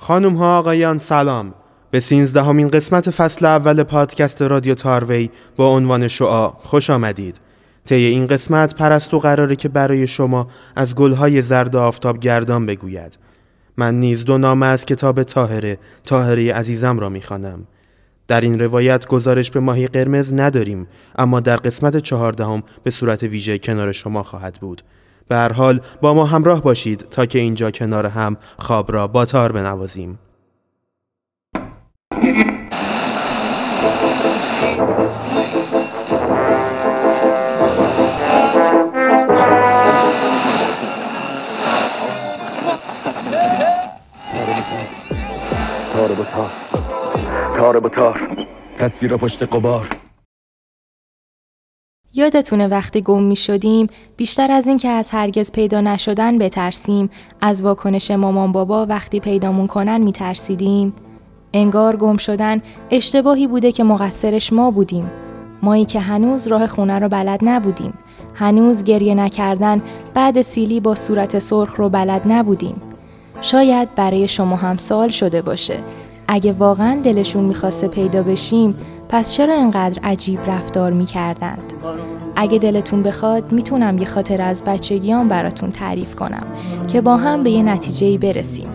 خانم ها آقایان سلام. به سینزدهمین قسمت فصل اول پادکست رادیو تاروی با عنوان شعا خوش آمدید. طی این قسمت پرستو قراره که برای شما از گلهای زرد آفتاب گردان بگوید. من نیز دو نامه از کتاب تاهره تاهره عزیزم را می‌خوانم. در این روایت گزارش به ماهی قرمز نداریم اما در قسمت چهاردهم به صورت ویژه کنار شما خواهد بود. به هر حال با ما همراه باشید تا که اینجا کنار هم خواب را با تار بنوازیم. تار با تار. تار با تار. تصویر پشت قبار. یادتونه وقتی گم می شدیم بیشتر از اینکه از هرگز پیدا نشدن بترسیم. از واکنش مامان بابا وقتی پیدامون کنن می ترسیدیم انگار گم شدن اشتباهی بوده که مقصرش ما بودیم. مایی که هنوز راه خونه رو بلد نبودیم. هنوز گریه نکردن بعد سیلی با صورت سرخ رو بلد نبودیم. شاید برای شما هم سوال شده باشه. اگه واقعا دلشون می‌خواسته پیدا بشیم پس چرا انقدر عجیب رفتار می‌کردند؟ اگه دلتون بخواد می‌تونم یه خاطر از بچگیام براتون تعریف کنم که با هم به یه نتیجه برسیم.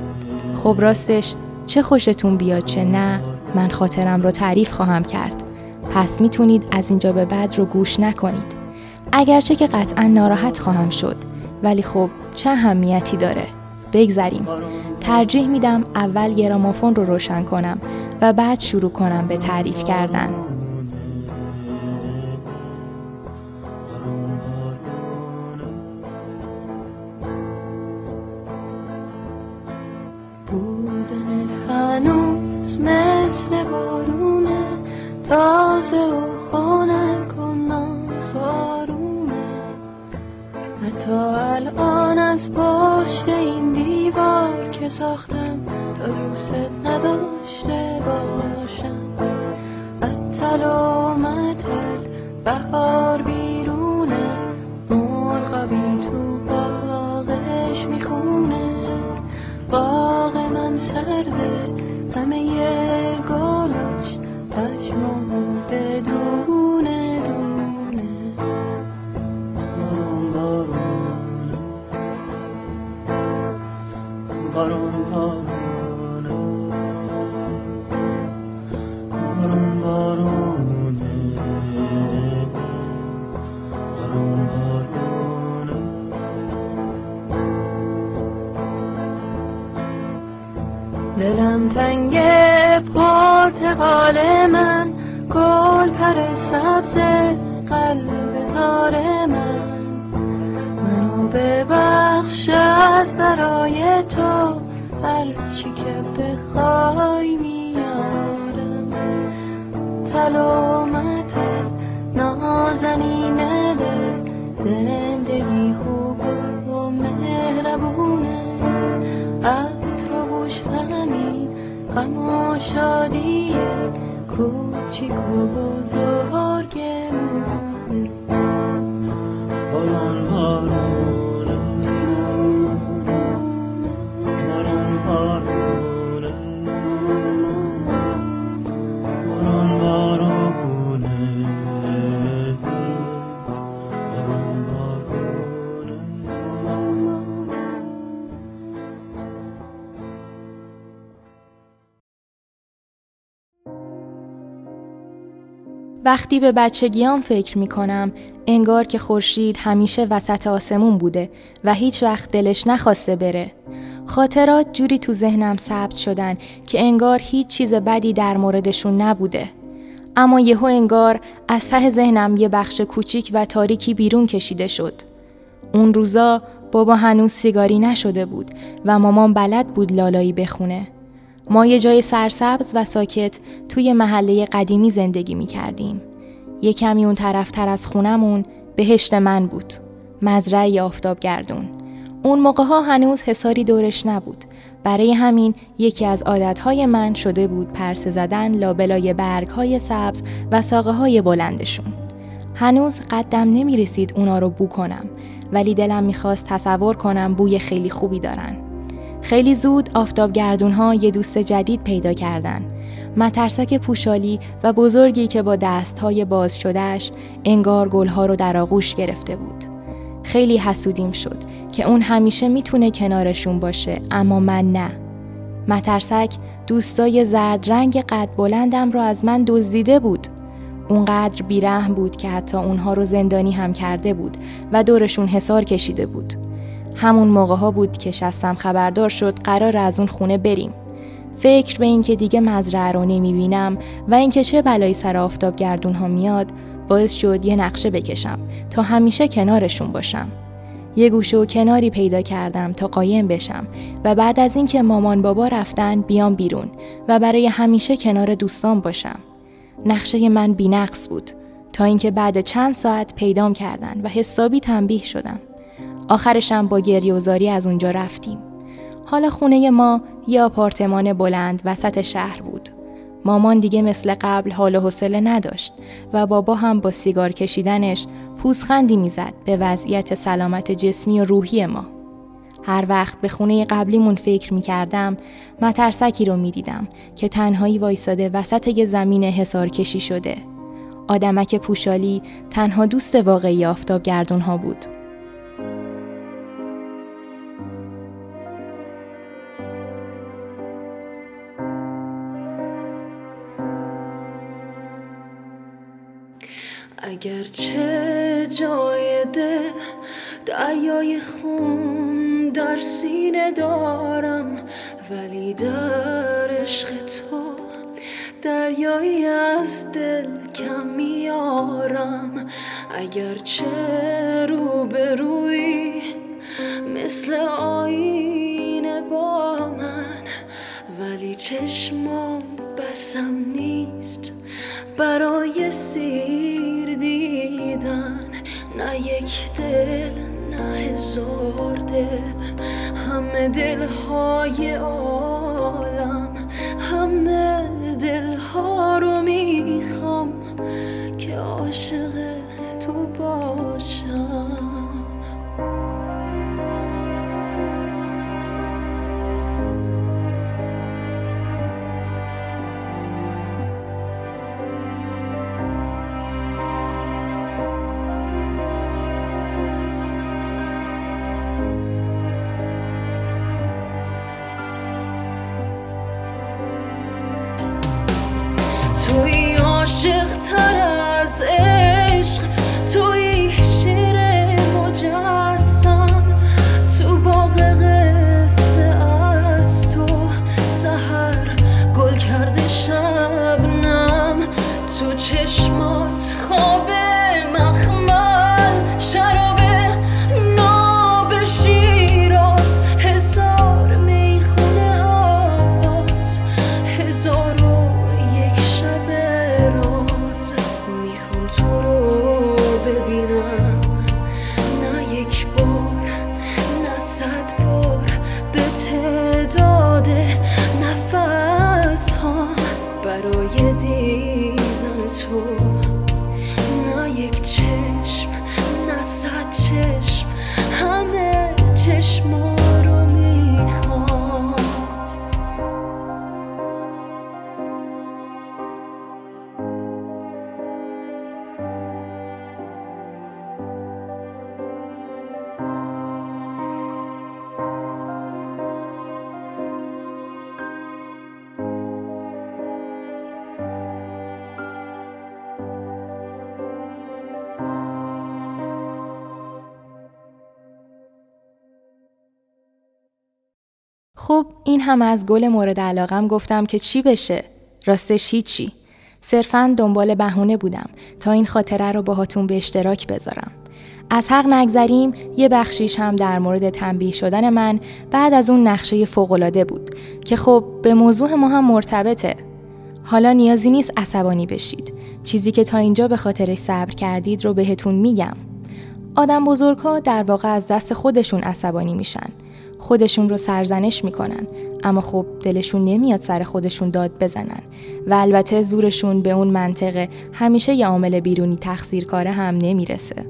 خب راستش چه خوشتون بیاد چه نه من خاطرم رو تعریف خواهم کرد. پس می‌تونید از اینجا به بعد رو گوش نکنید. اگرچه که قطعا ناراحت خواهم شد ولی خب چه اهمیتی داره؟ بگذریم. ترجیح میدم اول گرامافون رو روشن کنم و بعد شروع کنم به تعریف کردن. حتی الان از پشت این که ساختم تا دوست نداشته باشم. اتل هر چی که بخوای میارم. تل و متل نازنین دل زندگی خوب و مهربونه. عطر و بوش همین غم و کوچیک و بزرگمونه وقتی به بچگیام فکر می کنم انگار که خورشید همیشه وسط آسمون بوده و هیچ وقت دلش نخواسته بره. خاطرات جوری تو ذهنم ثبت شدن که انگار هیچ چیز بدی در موردشون نبوده. اما یهو انگار از ته ذهنم یه بخش کوچیک و تاریکی بیرون کشیده شد. اون روزا بابا هنوز سیگاری نشده بود و مامان بلد بود لالایی بخونه. ما یه جای سرسبز و ساکت توی محله قدیمی زندگی می کردیم. یه کمی اون طرفتر از خونمون بهشت من بود. مزرعه آفتاب گردون. اون موقع ها هنوز حساری دورش نبود. برای همین یکی از عادتهای من شده بود پرسه زدن لابلای برگهای سبز و ساقه های بلندشون. هنوز قدم نمی رسید اونا رو بو کنم ولی دلم می‌خواست تصور کنم بوی خیلی خوبی دارن. خیلی زود آفتابگردون ها یه دوست جدید پیدا کردن. مترسک پوشالی و بزرگی که با دستهای باز شدهش انگار گلها رو در آغوش گرفته بود. خیلی حسودیم شد که اون همیشه می‌تونه کنارشون باشه اما من نه. مترسک دوستای زرد رنگ قد بلندم رو از من دزدیده بود. اونقدر بیرحم بود که حتی اونها رو زندانی هم کرده بود و دورشون حسار کشیده بود. همون موقع ها بود که شستم خبردار شد قرار از اون خونه بریم. فکر به اینکه دیگه مزرعه رو نمی‌بینم و اینکه چه بلایی سر آفتاب گردون ها میاد باعث شد یه نقشه بکشم تا همیشه کنارشون باشم. یه گوشه و کناری پیدا کردم تا قایم بشم و بعد از اینکه مامان بابا رفتن بیام بیرون و برای همیشه کنار دوستان باشم. نقشه من بینقص بود تا اینکه بعد چند ساعت پیدام کردن و حسابی تنبیه شدم. آخرشم با گریوزاری از اونجا رفتیم. حالا خونه ما یه آپارتمان بلند وسط شهر بود. مامان دیگه مثل قبل حال و حوصله نداشت و بابا هم با سیگار کشیدنش پوزخندی می‌زد به وضعیت سلامت جسمی و روحی ما. هر وقت به خونه قبلیمون فکر می کردم مترسکی رو می دیدم که تنهایی وایساده وسط یه زمین حسار کشی شده. آدمک پوشالی تنها دوست واقعی آفتاب گردون ها بود. اگرچه جای دل دریای خون در سینه دارم ولی در عشق تو دریایی از دل کم میارم. اگرچه روبروی مثل آینه با من ولی چشمام بسم نیست برای سیر. دیدن نه یک دل نه هزار دل. همه دلهای عالم همه دلها رو می‌خوام خب این هم از گل مورد علاقم گفتم که چی بشه؟ راستش هیچی. صرفا دنبال بهونه بودم تا این خاطره رو باهاتون به اشتراک بذارم. از حق نگذریم یه بخشیش هم در مورد تنبیه شدن من بعد از اون نقشه فوقالعاده بود که خب به موضوع ما هم مرتبطه. حالا نیازی نیست عصبانی بشید. چیزی که تا اینجا به خاطرش صبر کردید رو بهتون میگم. آدم بزرگها در واقع از دست خودشون عصبانی میشن. خودشون رو سرزنش می‌کنن. اما خب دلشون نمیاد سر خودشون داد بزنن. و البته زورشون به اون منطقه همیشه یه عامل بیرونی تقصیر کاره هم نمی‌رسه.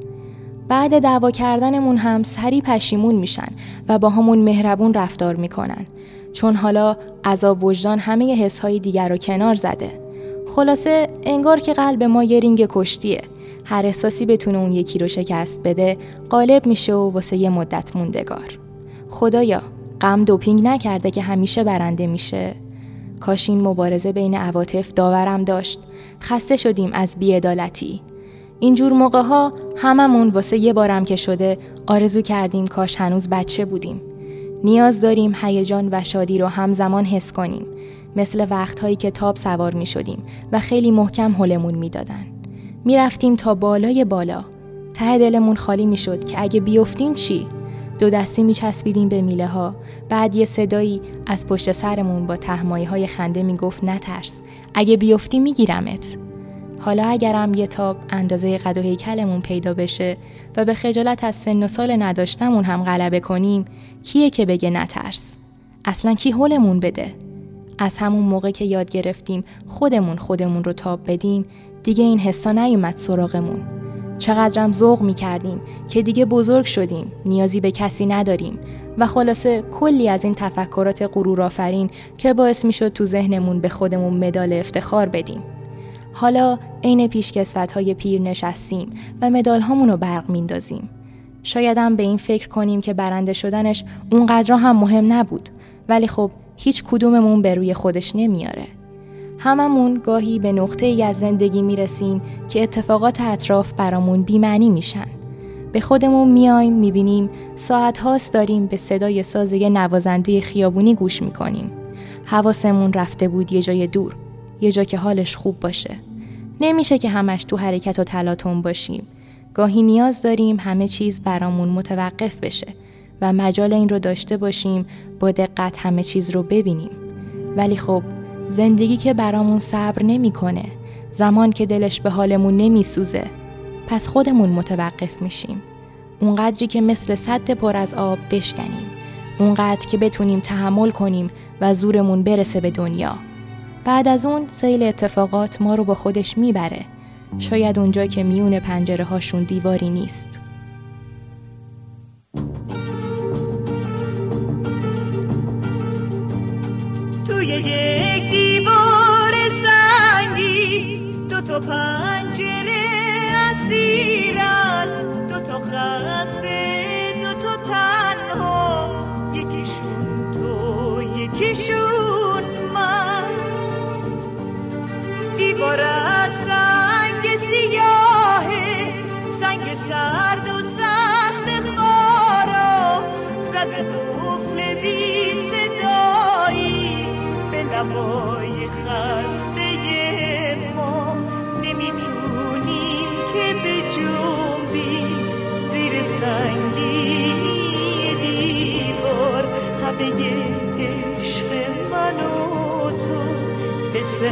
بعد دعوا کردنمون هم سری پشیمون میشن و با همون مهربون رفتار می‌کنن. چون حالا عذاب وجدان همه حسهای دیگر رو کنار زده. خلاصه انگار که قلب ما یه رینگ کشتیه. هر احساسی بتونه اون یکی رو شکست بده غالب میشه و واسه یه مدت موندگار. خدایا غم دوپینگ نکرده که همیشه برنده میشه کاش این مبارزه بین عواطف داورم داشت خسته شدیم از بیعدالتی اینجور موقع ها هممون واسه یه بارم که شده آرزو کردیم کاش هنوز بچه بودیم نیاز داریم هیجان و شادی رو همزمان حس کنیم مثل وقتهایی که تاب سوار می شدیم و خیلی محکم حلمون می دادن. می رفتیم تا بالای بالا. ته دلمون خالی می شد که اگه بیفتیم چی؟ دو دستی می چسبیدیم به میله ها. بعد یه صدایی از پشت سرمون با تهمایی های خنده می گفت نترس. اگه بیفتی می گیرمت. حالا اگرم یه تاب اندازه قد و هیکلمون پیدا بشه و به خجالت از سن و سال نداشتمون هم غلبه کنیم کیه که بگه نترس؟ اصلا کی حلمون بده؟ از همون موقع که یاد گرفتیم خودمون خودمون رو تاب بدیم دیگه این حسا نیومد سراغمون چقدرم ذوق می کردیم که دیگه بزرگ شدیم نیازی به کسی نداریم. و خلاصه کلی از این تفکرات غرورآفرین که باعث می شد تو ذهنمون به خودمون مدال افتخار بدیم. حالا عین پیشکسوت های پیر نشستیم و مدال رو برق میندازیم شایدم به این فکر کنیم که برنده شدنش اونقدر هم مهم نبود. ولی خب هیچ کدوممون به روی خودش نمیاره. هممون گاهی به نقطه ای از زندگی می‌رسیم که اتفاقات اطراف برامون بیمعنی میشن. به خودمون میایم می‌بینیم ساعت هاست داریم به صدای ساز یه نوازنده خیابونی گوش می‌کنیم. حواسمون رفته بود یه جای دور. یه جا که حالش خوب باشه. نمیشه که همش تو حرکت و تلاطم باشیم. گاهی نیاز داریم همه چیز برامون متوقف بشه و مجال این رو داشته باشیم با دقت همه چیز رو ببینیم ولی خب زندگی که برامون صبر نمی‌کنه زمان که دلش به حالمون نمیسوزه. پس خودمون متوقف میشیم. اونقدری که مثل صد پر از آب بشکنیم. اونقدر که بتونیم تحمل کنیم و زورمون برسه به دنیا. بعد از اون سیل اتفاقات ما رو با خودش می‌بره. شاید اونجا که میون پنجره هاشون دیواری نیست. یک دیوار سنگی دو تا پنجره اسیرن دو تا خسته دو تا تنها. یکیشون تو یکیشون من. دیوار به لبای خسته ما نمی‌تونیم که به زیر سنگی دیوار. همه عشق من و تو قصه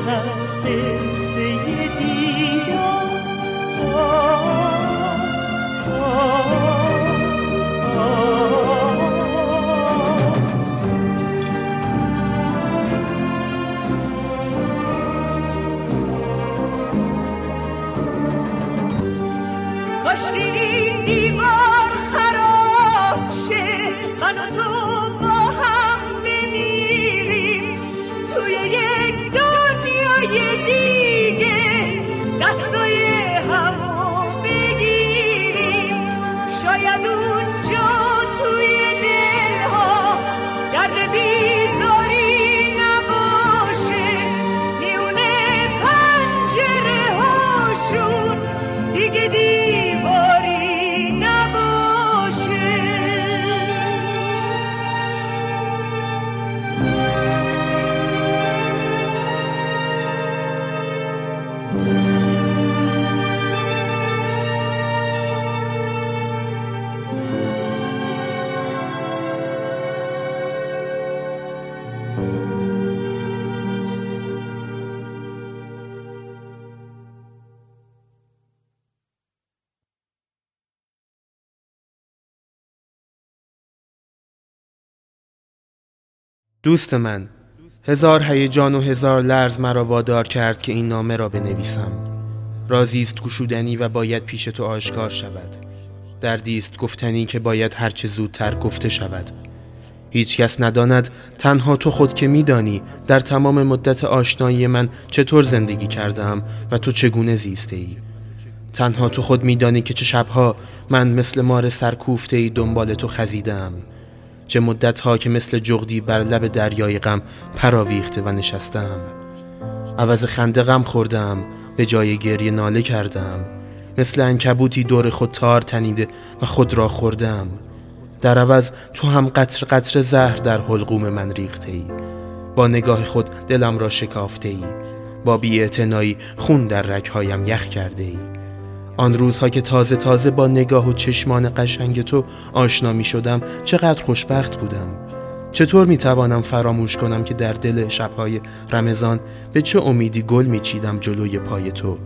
دوست من هزار هیجان و هزار لرز مرا وادار کرد که این نامه را بنویسم. رازی است گشودنی و باید پیش تو آشکار شود. دردی است گفتنی که باید هرچه زودتر گفته شود. هیچ کس نداند تنها تو خود که میدانی در تمام مدت آشنایی من چطور زندگی کردم و تو چگونه زیسته ای تنها تو خود میدانی که چه شبها من مثل مار سرکوفته ای دنبال تو خزیدم چه مدت ها که مثل جغدی بر لب دریای غم پراویخته و نشستم. عوض خنده غم خوردم به جای گریه ناله کردم. مثل انکبوتی دور خود تار تنیده و خود را خوردم. در عوض تو هم قطر قطر زهر در حلقوم من ریخته ای. با نگاه خود دلم را شکافته ای. با بیاعتنایی خون در رگهایم یخ کرده ای. آن روزها که تازه تازه با نگاه و چشمان قشنگ تو آشنا می شدم چقدر خوشبخت بودم. چطور می توانم فراموش کنم که در دل شبهای رمضان به چه امیدی گل می چیدم جلوی پای تو؟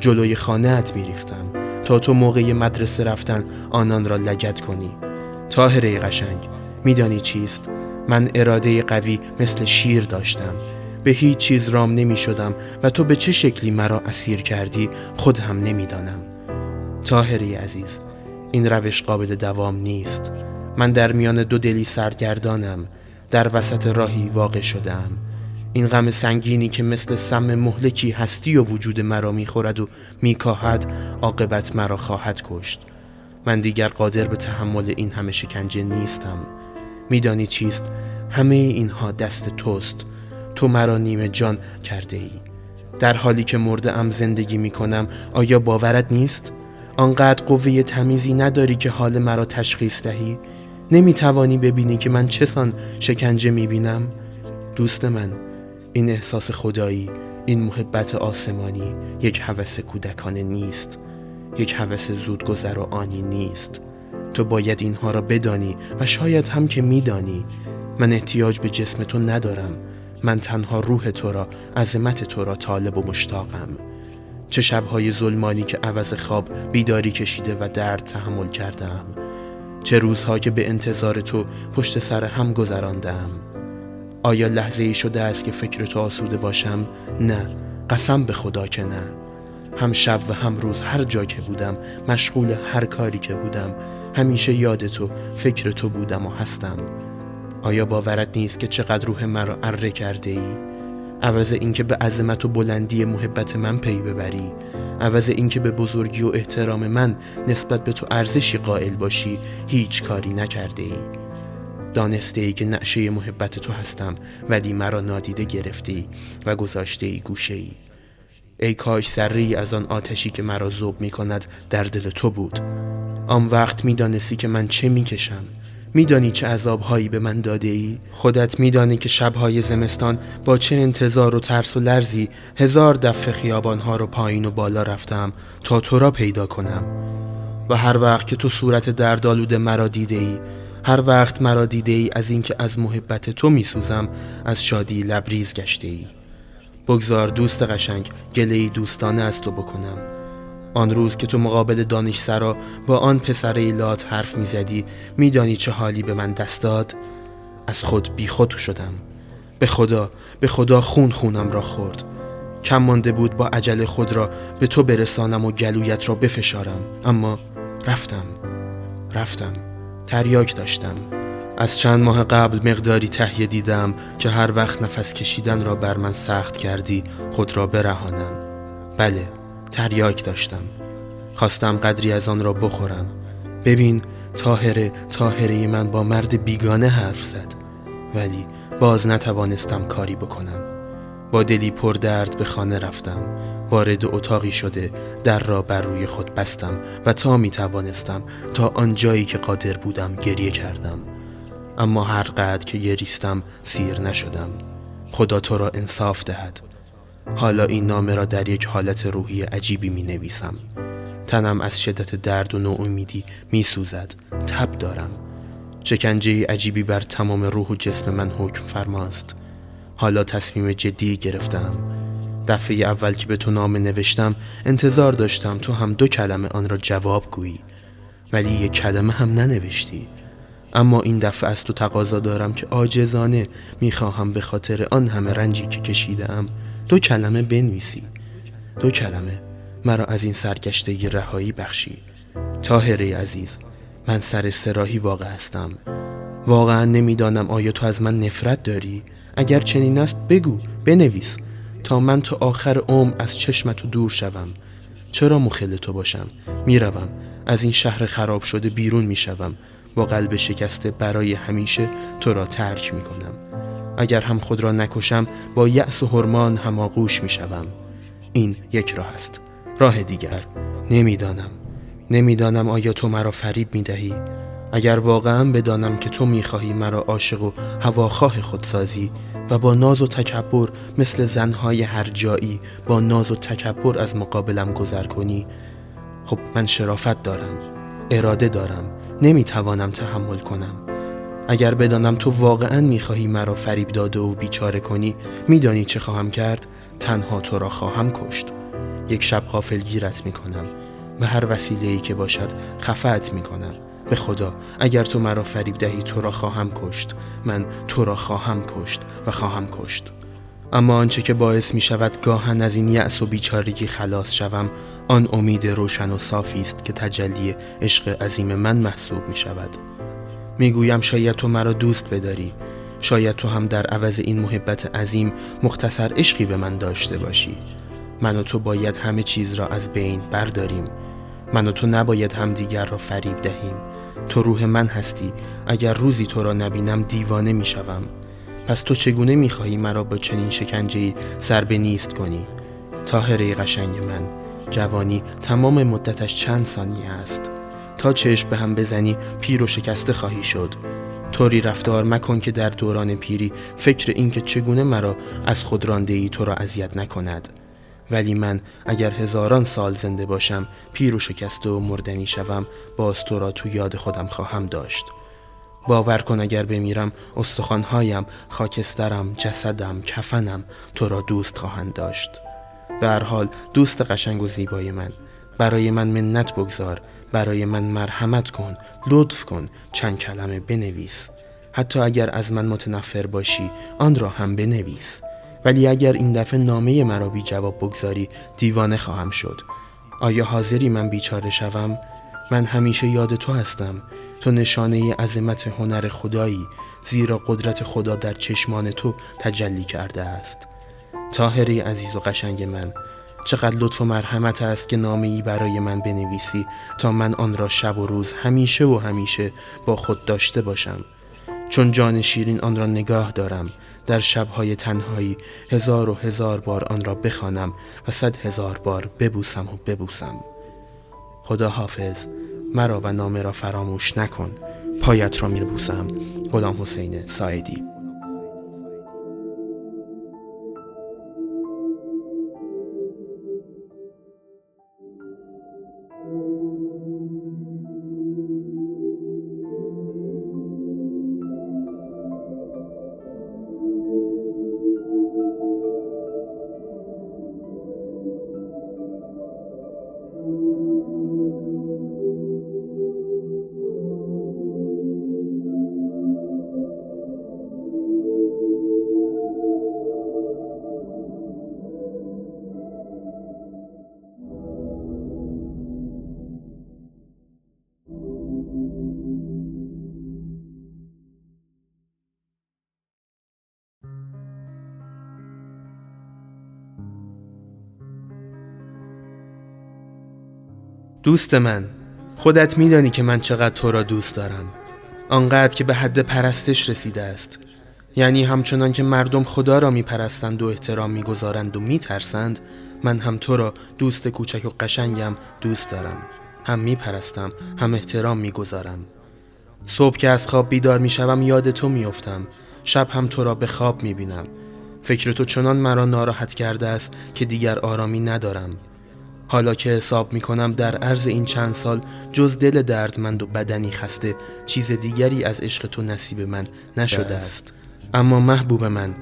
جلوی خانهت می ریختم تا تو موقع مدرسه رفتن آنان را لگت کنی. تاهره قشنگ میدانی چیست؟ من اراده قوی مثل شیر داشتم. به هیچ چیز رام نمی شدم و تو به چه شکلی مرا اسیر کردی؟ خود هم نمی‌دانم تاهری عزیز این روش قابل دوام نیست. من در میان دو دلی سرگردانم در وسط راهی واقع شدم. این غم سنگینی که مثل سم مهلکی هستی و وجود مرا می‌خورد و میکاهد عاقبت مرا خواهد کشت. من دیگر قادر به تحمل این همه شکنجه نیستم. میدانی چیست؟ همه اینها دست توست. تو مرا نیمه جان کرده ای در حالی که مرده ام زندگی می کنم آیا باورت نیست؟ آنقدر قوه تمیزی نداری که حال مرا تشخیص دهی؟ نمی توانی ببینی که من چسان شکنجه می بینم؟ دوست من این احساس خدایی این محبت آسمانی یک هوس کودکانه نیست یک هوس زودگذر و آنی نیست تو باید اینها را بدانی و شاید هم که میدانی من احتیاج به جسم تو ندارم من تنها روح تو را عظمت تو را طالب و مشتاقم چه شبهای ظلمانی که عوض خواب بیداری کشیده و درد تحمل کردم چه روزها که به انتظار تو پشت سر هم گذراندم آیا لحظه ای شده است که فکر تو آسوده باشم؟ نه قسم به خدا که نه هم شب و هم روز هر جا که بودم مشغول هر کاری که بودم همیشه یاد تو فکر تو بودم و هستم آیا باورت نیست که چقدر روح مرا اره کرده ای؟ عوض اینکه به عظمت و بلندی محبت من پی ببری. عوض اینکه به بزرگی و احترام من نسبت به تو ارزشی قائل باشی. هیچ کاری نکرده ای. دانسته ای که نعشه محبت تو هستم ولی مرا نادیده گرفته ای و گذاشته ای گوشه ای. ای کاش ذره از آن آتشی که مرا ذوب می کند در دل تو بود. آن وقت می‌دانستی که من چه می‌کشم. میدانی چه عذابهایی به من داده ای خودت میدانی که شبهای زمستان با چه انتظار و ترس و لرزی هزار دفعه خیابانها رو پایین و بالا رفتم تا تو را پیدا کنم. و هر وقت که تو صورت دردآلود مرا دیده ای هر وقت مرا دیده ای از اینکه از محبت تو میسوزم از شادی لبریز گشته ای بگذار دوست قشنگ گله دوستانه از تو بکنم. آن روز که تو مقابل دانش سرا با آن پسر ایلات حرف می‌زدی میدانی چه حالی به من دست داد؟ از خود بی خود شدم. به خدا به خدا خون خونم را خورد. کم مانده بود با عجل خود را به تو برسانم و گلویت را بفشارم. اما رفتم. رفتم. تریاک داشتم. از چند ماه قبل مقداری تهیه دیدم که هر وقت نفس کشیدن را بر من سخت کردی خود را برهانم. بله. تریاک داشتم. خواستم قدری از آن را بخورم. ببین تاهره تاهره من با مرد بیگانه حرف زد. ولی باز نتوانستم کاری بکنم. با دلی پر درد به خانه رفتم. وارد اتاقی شده در را بر روی خود بستم و تا می توانستم تا آن جایی که قادر بودم گریه کردم. اما هر قدر که گریستم سیر نشدم. خدا تو را انصاف دهد. حالا این نامه را در یک حالت روحی عجیبی می نویسم. تنم از شدت درد و نومیدی می سوزد. تب دارم. شکنجه عجیبی بر تمام روح و جسم من حکم فرماست. حالا تصمیم جدی گرفتم. دفعه اول که به تو نامه نوشتم انتظار داشتم تو هم دو کلمه آن را جواب گویی. ولی یک کلمه هم ننوشتی. اما این دفعه از تو تقاضا دارم که عاجزانه می‌خواهم به خاطر آن همه رنجی که کشیدم دو کلمه بنویسی. دو کلمه. مرا از این سرگشته رهایی بخشی. تاهره عزیز من سر سراحی واقع هستم. واقعا نمی‌دانم آیا تو از من نفرت داری؟ اگر چنین است بگو بنویس. تا من تا آخر عمر از چشمت دور شوم. چرا مخل تو باشم؟ می‌روم. از این شهر خراب شده بیرون می‌شوم. با قلب شکسته برای همیشه تو را ترک می‌کنم. اگر هم خود را نکشم با یأس و هرمان هماغوش می‌شوم این یک راه است. راه دیگر نمی‌دانم. نمی‌دانم آیا تو مرا فریب می‌دهی اگر واقعا بدانم که تو می‌خواهی مرا عاشق و هواخواه خود سازی و با ناز و تکبر مثل زنهای هر جایی با ناز و تکبر از مقابلم گذر کنی خب من شرافت دارم اراده دارم نمی‌توانم تحمل کنم. اگر بدانم تو واقعا می‌خواهی مرا فریب داده و بیچاره کنی میدانی چه خواهم کرد؟ تنها تو را خواهم کشت. یک شب غافل گیرت می‌کنم. به هر وسیله ای که باشد خفت می‌کنم. به خدا اگر تو مرا فریب دهی تو را خواهم کشت. من تو را خواهم کشت و خواهم کشت. اما آنچه که باعث می شود گاهن از این یأس و بیچارگی خلاص شوم آن امید روشن و صافی است که تجلی عشق عظیم من محسوب می شود می‌گویم شاید تو مرا دوست بداری. شاید تو هم در عوض این محبت عظیم مختصر عشقی به من داشته باشی. من و تو باید همه چیز را از بین برداریم. من و تو نباید همدیگر را فریب دهیم. تو روح من هستی. اگر روزی تو را نبینم دیوانه می‌شوم. پس تو چگونه می‌خواهی مرا با چنین شکنجه‌ای سر به نیست کنی؟ تاهره قشنگ من. جوانی تمام مدتش چند ثانیه است. تا چشم به هم بزنی پیر و شکسته خواهی شد. طوری رفتار مکن که در دوران پیری فکر اینکه چگونه مرا از خود رانده ای تو را اذیت نکند. ولی من اگر هزاران سال زنده باشم پیر و شکسته و مردنی شوم باز تو را تو یاد خودم خواهم داشت. باور کن اگر بمیرم استخوانهایم خاکسترم جسدم کفنم تو را دوست خواهند داشت. به هر حال دوست قشنگ و زیبای من. برای من منت بگذار. برای من مرحمت کن لطف کن چند کلمه بنویس. حتی اگر از من متنفر باشی آن را هم بنویس. ولی اگر این دفعه نامه مرا بی جواب بگذاری دیوانه خواهم شد. آیا حاضری من بیچاره شوم؟ من همیشه یاد تو هستم. تو نشانه عظمت هنر خدایی زیرا قدرت خدا در چشمان تو تجلی کرده است. تاهره عزیز و قشنگ من چقدر لطف و مرحمت است که نامه ای برای من بنویسی تا من آن را شب و روز همیشه و همیشه با خود داشته باشم. چون جان شیرین آن را نگاه دارم در شبهای تنهایی هزار و هزار بار آن را بخوانم و صد هزار بار ببوسم و ببوسم. خدا حافظ مرا و نامه را فراموش نکن پایت را میربوسم غلام حسین سایدی دوست من خودت میدانی که من چقدر تو را دوست دارم. آنقدر که به حد پرستش رسیده است. یعنی همچنان که مردم خدا را میپرستند و احترام می‌گذارند و میترسند من هم تو را دوست کوچک و قشنگم دوست دارم. هم میپرستم هم احترام می‌گذارم. صبح که از خواب بیدار می‌شوم یاد تو میافتم. شب هم تو را به خواب می‌بینم. فکر تو چنان مرا ناراحت کرده است که دیگر آرامی ندارم. حالا که حساب می کنم در عرض این چند سال جز دل دردمند و بدنی خسته چیز دیگری از عشق تو نصیب من نشده است. اما محبوب من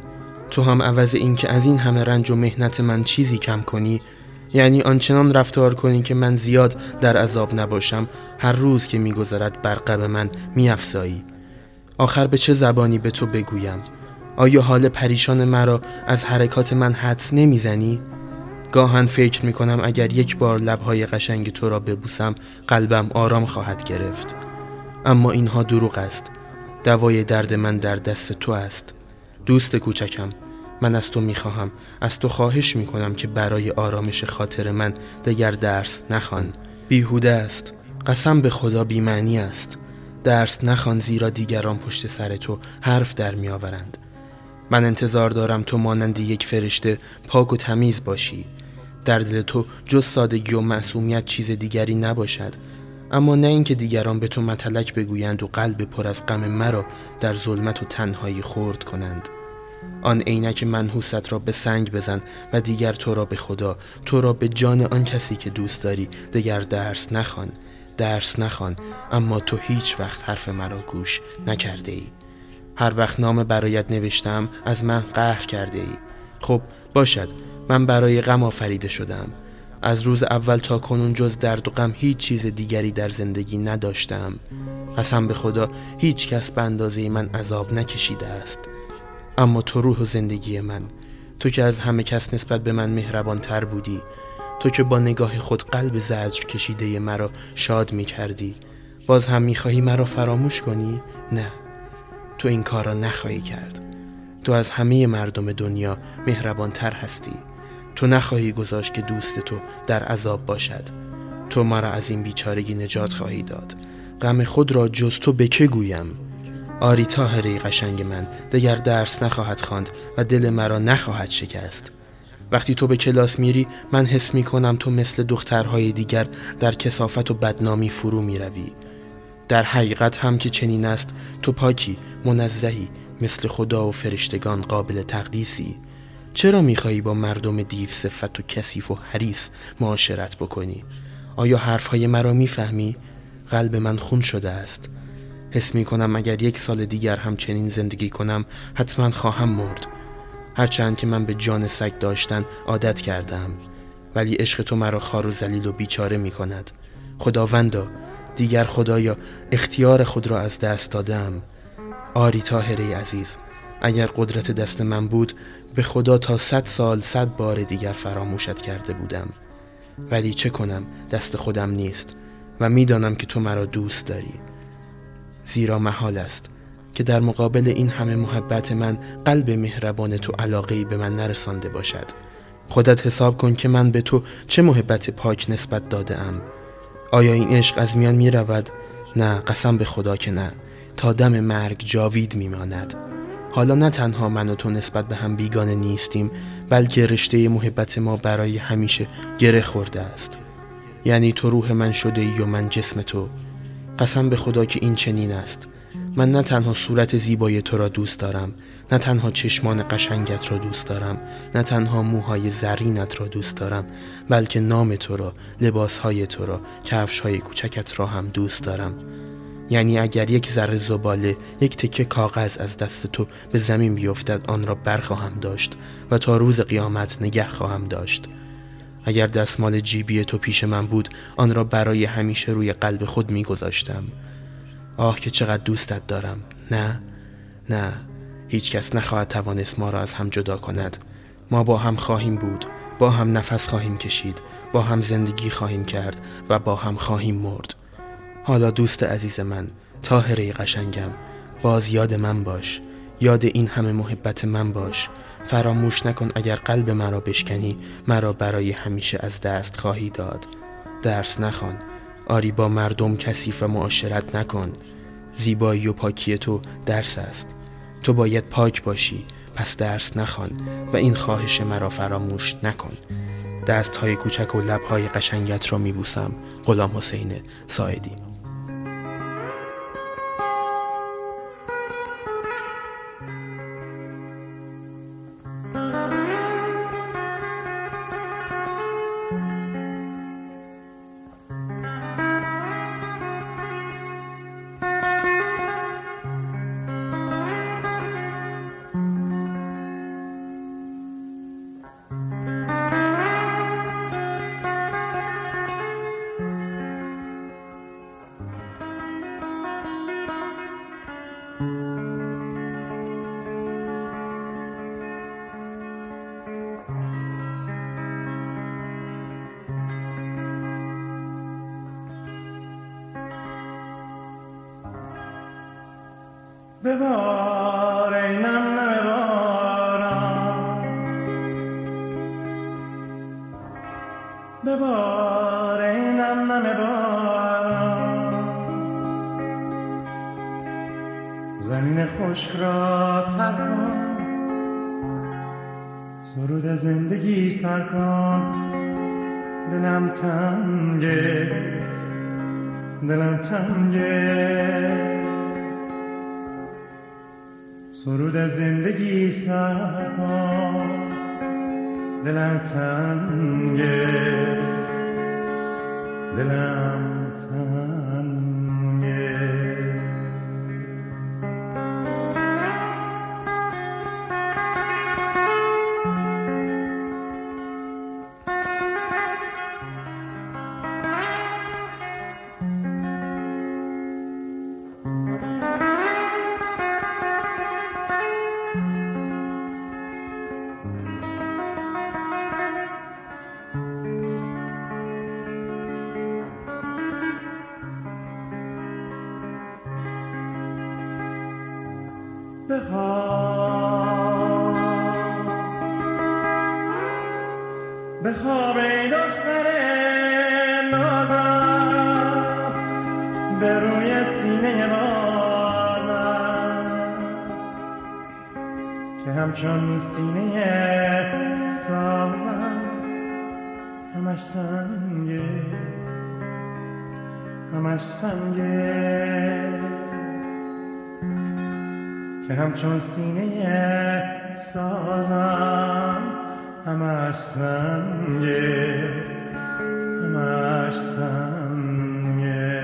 تو هم عوض این که از این همه رنج و مهنت من چیزی کم کنی یعنی آنچنان رفتار کنی که من زیاد در عذاب نباشم هر روز که میگذرد بر قب من میافزایی. آخر به چه زبانی به تو بگویم؟ آیا حال پریشان مرا از حرکات من حدس نمی‌زنی؟ گاهن فکر می کنم اگر یک بار لبهای قشنگ تو را ببوسم قلبم آرام خواهد گرفت. اما اینها دروغ است. دوای درد من در دست تو است. دوست کوچکم من از تو می‌خواهم. از تو خواهش می‌کنم که برای آرامش خاطر من دگر درس نخوان. بیهوده است. قسم به خدا بیمعنی است. درس نخوان زیرا دیگران پشت سر تو حرف در میآورند. من انتظار دارم تو مانند یک فرشته پاک و تمیز باشی. در دل تو جز سادگی و معصومیت چیز دیگری نباشد. اما نه اینکه دیگران به تو متلک بگویند و قلب پر از غم مرا در ظلمت و تنهایی خورد کنند. آن عینک منحوست را به سنگ بزن و دیگر تو را به خدا تو را به جان آن کسی که دوست داری. دیگر درس نخوان درس نخوان اما تو هیچ وقت حرف مرا گوش نکرده ای. هر وقت نام برایت نوشتم از من قهر کرده ای. خب باشد. من برای غم آفریده شدم. از روز اول تا کنون جز درد و غم هیچ چیز دیگری در زندگی نداشتم. قسم به خدا هیچ کس به اندازه من عذاب نکشیده است. اما تو روح و زندگی من تو که از همه کس نسبت به من مهربان تر بودی تو که با نگاه خود قلب زجر کشیده مرا شاد می کردی باز هم می خواهی مرا فراموش کنی؟ نه تو این کار را نخواهی کرد. تو از همه مردم دنیا مهربان تر هستی. تو نخواهی گذاشت که دوست تو در عذاب باشد. تو مرا از این بیچارگی نجات خواهی داد. غم خود را جز تو به که گویم؟ آری تاهره قشنگ من دگر درس نخواهد خواند و دل مرا نخواهد شکست. وقتی تو به کلاس میری من حس می کنم تو مثل دخترهای دیگر در کسافت و بدنامی فرو می روی. در حقیقت هم که چنین است تو پاکی منزهی مثل خدا و فرشتگان قابل تقدیسی. چرا می‌خواهی با مردم دیو صفت و کثیف و حریس معاشرت بکنی؟ آیا حرفهای مرا می‌فهمی؟ قلب من خون شده است. حس می کنم اگر یک سال دیگر هم چنین زندگی کنم حتما خواهم مرد. هرچند که من به جان سگ داشتن عادت کردم ولی عشق تو مرا خار و زلیل و بیچاره می کند خداوندا دیگر خدایا اختیار خود را از دست دادم. آری تاهره عزیز اگر قدرت دست من بود به خدا تا صد سال صد بار دیگر فراموشت کرده بودم. ولی چه کنم؟ دست خودم نیست و می‌دانم که تو مرا دوست داری. زیرا محال است که در مقابل این همه محبت من قلب مهربان تو علاقه به من نرسانده باشد. خودت حساب کن که من به تو چه محبت پاک نسبت داده ام آیا این عشق از میان می رود؟ نه قسم به خدا که نه. تا دم مرگ جاوید می ماند حالا نه تنها من و تو نسبت به هم بیگانه نیستیم بلکه رشته محبت ما برای همیشه گره خورده است. یعنی تو روح من شده ای و من جسم تو. قسم به خدا که این چنین است. من نه تنها صورت زیبای تو را دوست دارم نه تنها چشمان قشنگت را دوست دارم نه تنها موهای زرینت را دوست دارم بلکه نام تو را لباسهای تو را کفشهای کوچکت را هم دوست دارم. یعنی اگر یک ذره زباله یک تکه کاغذ از دست تو به زمین بیفتد آن را برخواهم داشت و تا روز قیامت نگه خواهم داشت. اگر دستمال جیبی تو پیش من بود آن را برای همیشه روی قلب خود میگذاشتم. آه که چقدر دوستت دارم. نه؟ نه. هیچ کس نخواهد توانست ما را از هم جدا کند. ما با هم خواهیم بود. با هم نفس خواهیم کشید. با هم زندگی خواهیم کرد و با هم خواهیم مرد. حالا دوست عزیز من تاهره قشنگم باز یاد من باش یاد این همه محبت من باش. فراموش نکن اگر قلب مرا بشکنی مرا برای همیشه از دست خواهی داد. درس نخوان آری با مردم کثیف و معاشرت نکن. زیبایی و پاکی تو درس است. تو باید پاک باشی پس درس نخوان و این خواهش مرا فراموش نکن. دست های کوچک و لب های قشنگت را میبوسم غلام حسین سایدی ببار ای نم نم باران ببار ای نم نم زمین خشک را تر کن. سرود زندگی سر کن. دلم تنگه دلم تنگه سرود زندگی سر کن دلم تنگه دلم تنگه همچون سینه سازم همش سنگه همش سنگه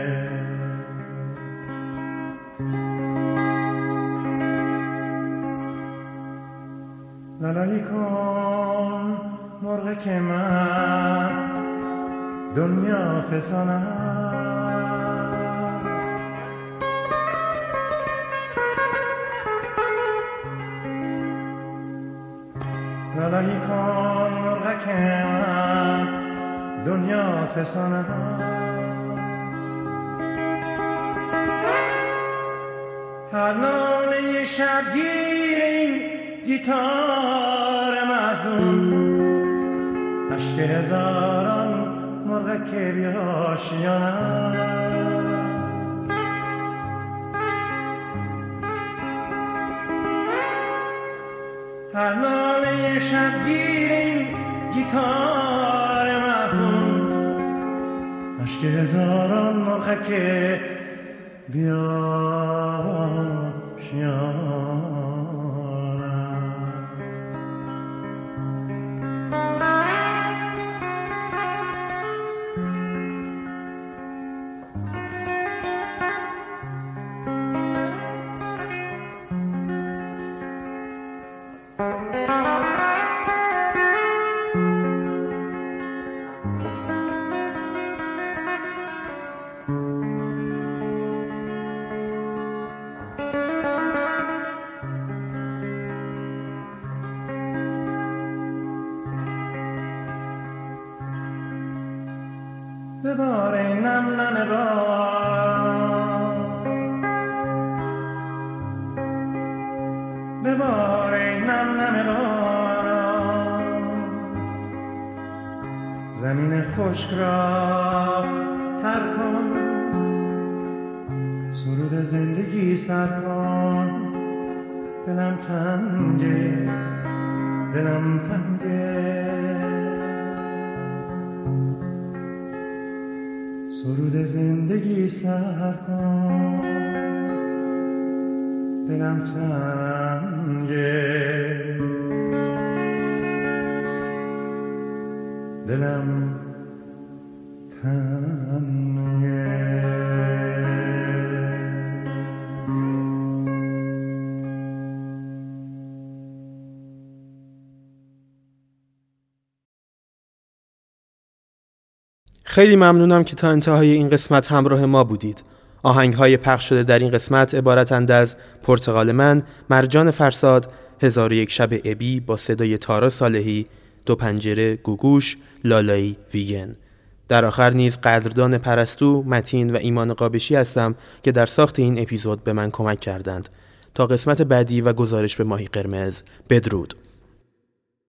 لالایی کن مرغ که من دنیا فسان کن مرغک من دنیا فسان است هر ناله شبگیر این گیتار محزون اشک هزاران مرغک بیاشیان است اشک هزاران مرغک بیاشیان زندگی سر کن. دلم تنگه دلم تنگه. سرود زندگی سر کن. دلم تنگه. دلم تنگه. خیلی ممنونم که تا انتهای این قسمت همراه ما بودید. آهنگ های پخش شده در این قسمت عبارتند از پرتغال من، مرجان فرساد، هزار یک شب ابی با صدای تارا صالحی، دو پنجره، گوگوش، لالایی، ویگن. در آخر نیز قدردان پرستو، متین و ایمان قابشی هستم که در ساخت این اپیزود به من کمک کردند. تا قسمت بعدی و گزارش به ماهی قرمز بدرود